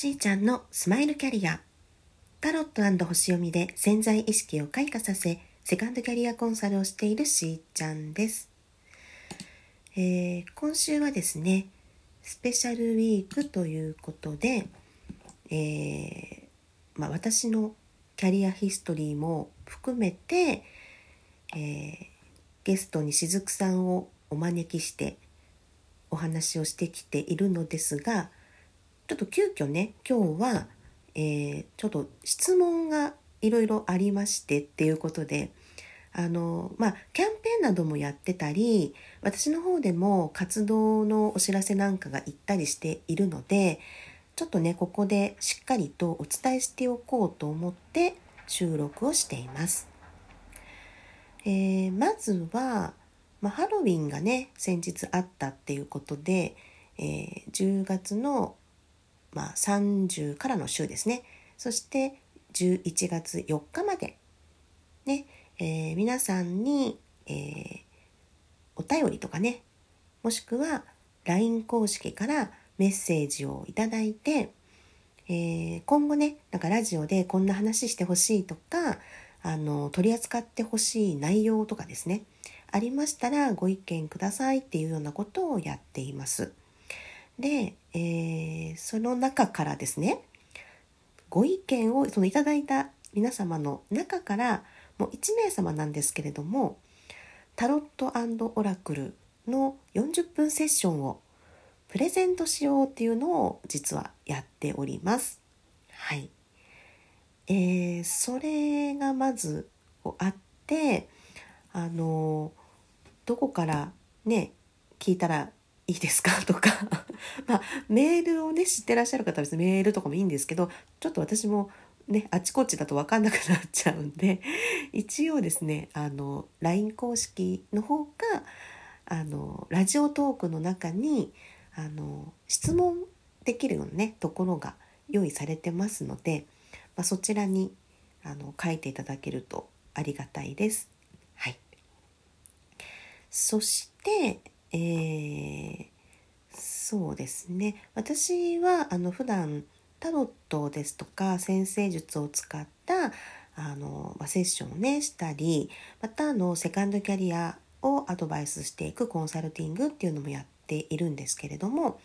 しーちゃんのスマイルキャリア。タロット星読みで潜在意識を開花させセカンドキャリアコンサルをしているしーちゃんです、えー、今週はですねスペシャルウィークということで、えー、まあ、私のキャリアヒストリーも含めて、えー、ゲストにしずくさんをお招きしてお話をしてきているのですがちょっと急遽ね今日は、えー、ちょっと質問がいろいろありましてっていうことであのまあキャンペーンなどもやってたり私の方でも活動のお知らせなんかが行ったりしているのでちょっとねここでしっかりとお伝えしておこうと思って収録をしています。えー、まずは、まあ、ハロウィンがね先日あったっていうことで、えー、10月のまあ、30からの週ですね。そして11月4日まで。ね、えー、皆さんに、えー、お便りとかね。もしくは LINE 公式からメッセージをいただいて、えー、今後ねなんかラジオでこんな話してほしいとかあの取り扱ってほしい内容とかですね。ありましたらご意見くださいっていうようなことをやっています。で、えー、その中からですねご意見をそのいただいた皆様の中からもう1名様なんですけれどもタロットオラクルの40分セッションをプレゼントしようっていうのを実はやっております。はい。えー、それがまずあってあのどこからね聞いたらいいですか？とか まあメールをね知ってらっしゃる方は別にメールとかもいいんですけどちょっと私もねあちこちだと分かんなくなっちゃうんで 一応ですねあの LINE 公式の方かあのラジオトークの中にあの質問できるようなねところが用意されてますので、まあ、そちらにあの書いていただけるとありがたいです。はい、そしてえー、そうですね。私はあの普段タロットですとか先生術を使ったあの、セッションをねしたりまたあのセカンドキャリアをアドバイスしていくコンサルティングっていうのもやっているんですけれども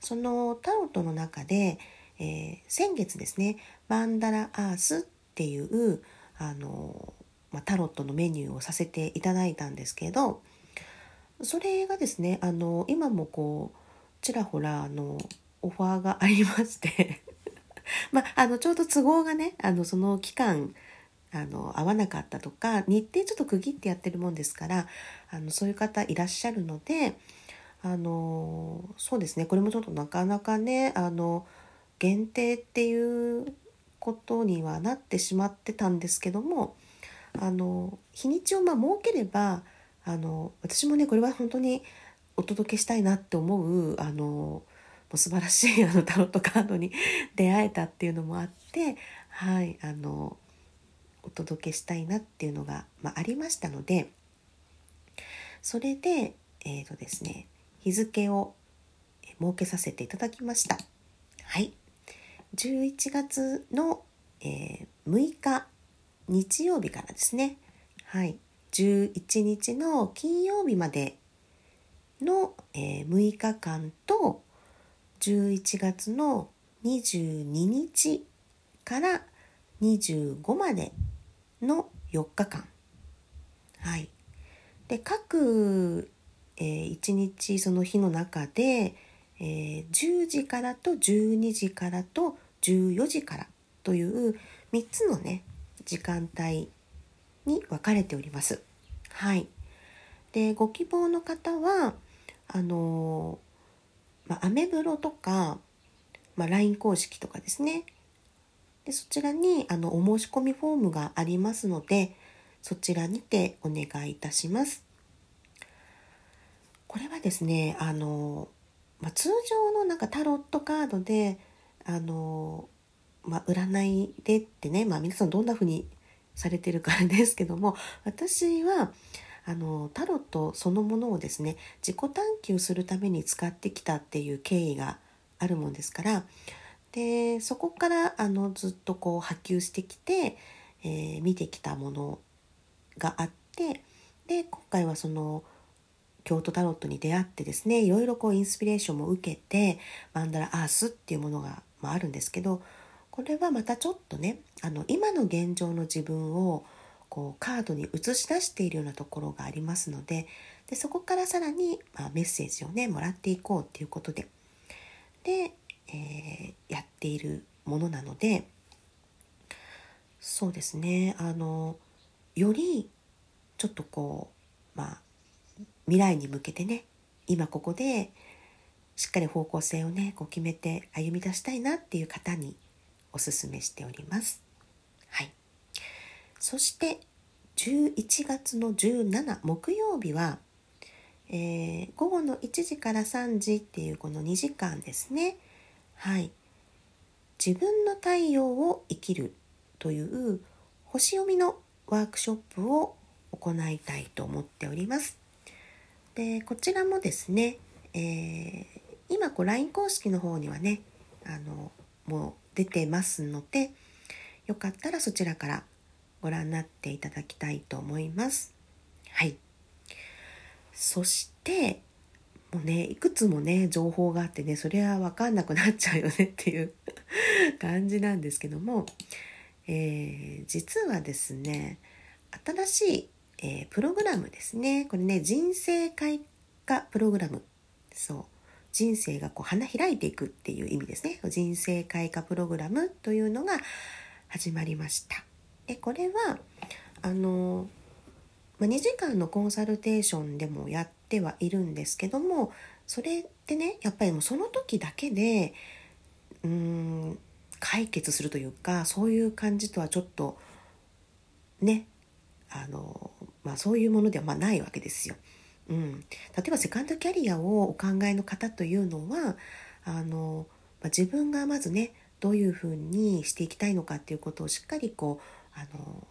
そのタロットの中で、えー、先月ですねマンダラアースっていうあの、まあ、タロットのメニューをさせていただいたんですけどそれがですねあの今もこうちらほらあのオファーがありまして。まあ、のちょうど都合がねあのその期間あの合わなかったとか日程ちょっと区切ってやってるもんですからあのそういう方いらっしゃるのであのそうですねこれもちょっとなかなかねあの限定っていうことにはなってしまってたんですけどもあの日にちをまあ設ければあの私もねこれは本当にお届けしたいなって思うあのもう素晴らしいあのタロットカードに 出会えたっていうのもあってはいあのお届けしたいなっていうのが、まあ、ありましたのでそれでえっ、ー、とですね日付を設けさせていただきました。はい。11月の、えー、6日日曜日からですね。はい。11日の金曜日までの、えー、6日間と11月の22日から25までの4日間。はい。で、各、えー、1日その日の中で、えー、10時からと12時からと14時からという3つのね、時間帯に分かれております。はい。で、ご希望の方は、あのまあ、アメブロとか、まあ、LINE 公式とかですね。で、そちらに、あの、お申し込みフォームがありますので、そちらにてお願いいたします。これはですね、あの、まあ、通常のなんかタロットカードで、あの、まあ、占いでってね、まあ、皆さんどんな風にされてるからですけども私はあのタロットそのものをですね自己探求するために使ってきたっていう経緯があるもんですからでそこからあのずっとこう波及してきて、えー、見てきたものがあってで今回はその京都タロットに出会ってですねいろいろこうインスピレーションも受けてマンダラアースっていうものが、まあ、あるんですけどこれはまたちょっとねあの今の現状の自分をこうカードに映し出しているようなところがありますのででそこからさらに、まあ、メッセージをねもらっていこうっていうことでで、えー、やっているものなのでそうですねあのよりちょっとこうまあ未来に向けてね今ここでしっかり方向性をねこう決めて歩み出したいなっていう方におすすめしております。そして11月の17木曜日は、えー、午後の1時から3時っていうこの2時間ですね。はい、自分の太陽を生きるという星読みのワークショップを行いたいと思っております。でこちらもですね、えー、今こう LINE 公式の方にはねあのもう出てますのでよかったらそちらからご覧になっていただきたいと思います。はい。そしてもうねいくつもね情報があってねそれは分かんなくなっちゃうよねっていう 感じなんですけども、えー、実はですね新しいえー、プログラムですね。これね、人生開花プログラム。そう。人生がこう花開いていくっていう意味ですね。人生開花プログラムというのが始まりました。で、これは、あの、2時間のコンサルテーションでもやってはいるんですけども、それってね、やっぱりもうその時だけで、うーん、解決するというか、そういう感じとはちょっと、ね、あのまあ、そういうものではまないわけですよ。うん、例えばセカンドキャリアをお考えの方というのはあの、まあ、自分がまずねどういうふうにしていきたいのかっていうことをしっかりこうあの、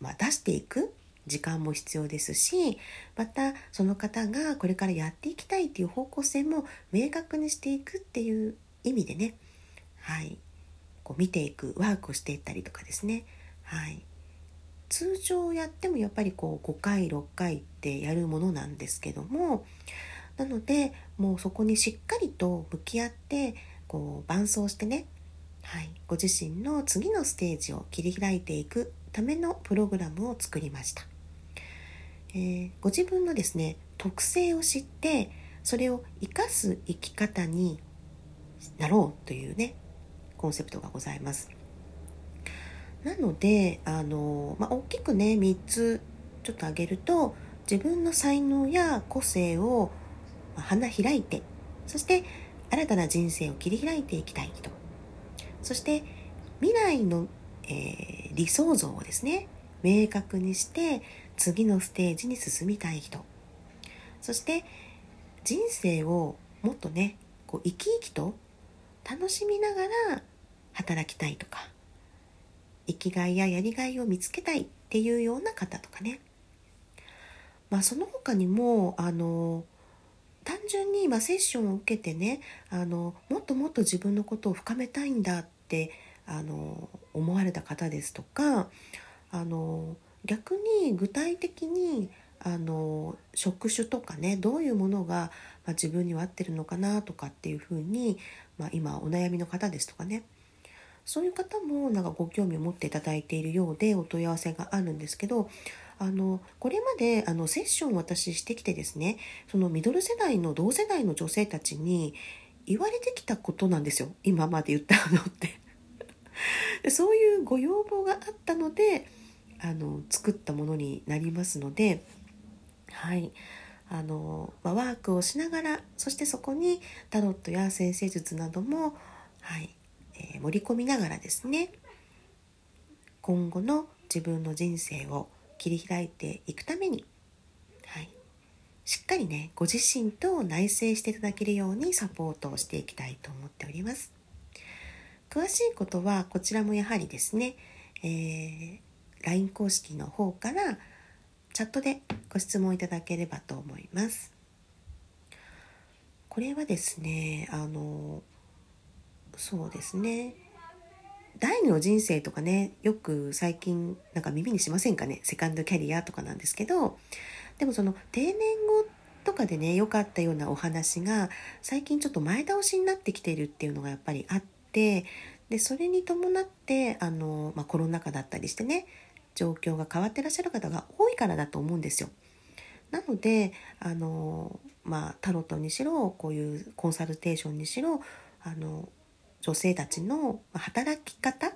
まあ、出していく時間も必要ですしまたその方がこれからやっていきたいっていう方向性も明確にしていくっていう意味でね、はい、こう見ていくワークをしていったりとかですね、はい、通常やってもやっぱりこう5回6回ってやるものなんですけどもなのでもうそこにしっかりと向き合ってこう伴走してね、はい、ご自身の次のステージを切り開いていくためのプログラムを作りました、えー、ご自分のですね特性を知ってそれを生かす生き方になろうというねコンセプトがございます。なのであの、まあ、大きくね3つちょっと挙げると自分の才能や個性を花開いてそして新たな人生を切り開いていきたい人。そして未来の、えー、理想像をですね明確にして次のステージに進みたい人そして人生をもっとねこう生き生きと楽しみながら働きたいとか生きがいややりがいを見つけたいっていうような方とかね。まあその他にもあの単純に今セッションを受けてねあのもっともっと自分のことを深めたいんだっってあの思われた方ですとかあの逆に具体的にあの職種とかねどういうものが、まあ、自分には合ってるのかなとかっていうふうに、まあ、今お悩みの方ですとかね。そういう方もなんかご興味を持っていただいているようでお問い合わせがあるんですけどあのこれまであのセッションを私してきてですねそのミドル世代の同世代の女性たちに言われてきたことなんですよ。今まで言ったのって。そういうご要望があったのであの作ったものになりますのではい。あの、ワークをしながらそしてそこにタロットや先生術なども、はい、えー、盛り込みながらですね今後の自分の人生を切り開いていくために、しっかりねご自身と内省していただけるようにサポートをしていきたいと思っております。詳しいことはこちらもやはりですね、えー、LINE 公式の方からチャットでご質問いただければと思います。これはですねあのそうですね。第二の人生とかねよく最近なんか耳にしませんかね？セカンドキャリアとかなんですけどでもその定年後とかでね良かったようなお話が最近ちょっと前倒しになってきているっていうのがやっぱりあってでそれに伴ってあの、まあ、コロナ禍だったりしてね状況が変わってらっしゃる方が多いからだと思うんですよ。なのであの、まあ、タロットにしろこういうコンサルテーションにしろあの女性たちの働き方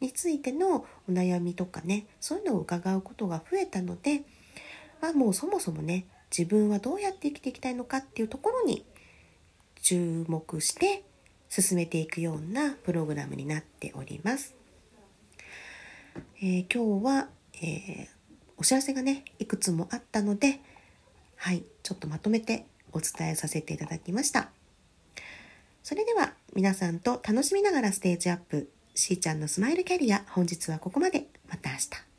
についてのお悩みとかねそういうのを伺うことが増えたので、まあ、もうそもそもね自分はどうやって生きていきたいのかっていうところに注目して進めていくようなプログラムになっております。えー、今日は、えー、お知らせがねいくつもあったのではいちょっとまとめてお伝えさせていただきました。それでは皆さんと楽しみながらステージアップしーちゃんのスマイルキャリア本日はここまで。また明日。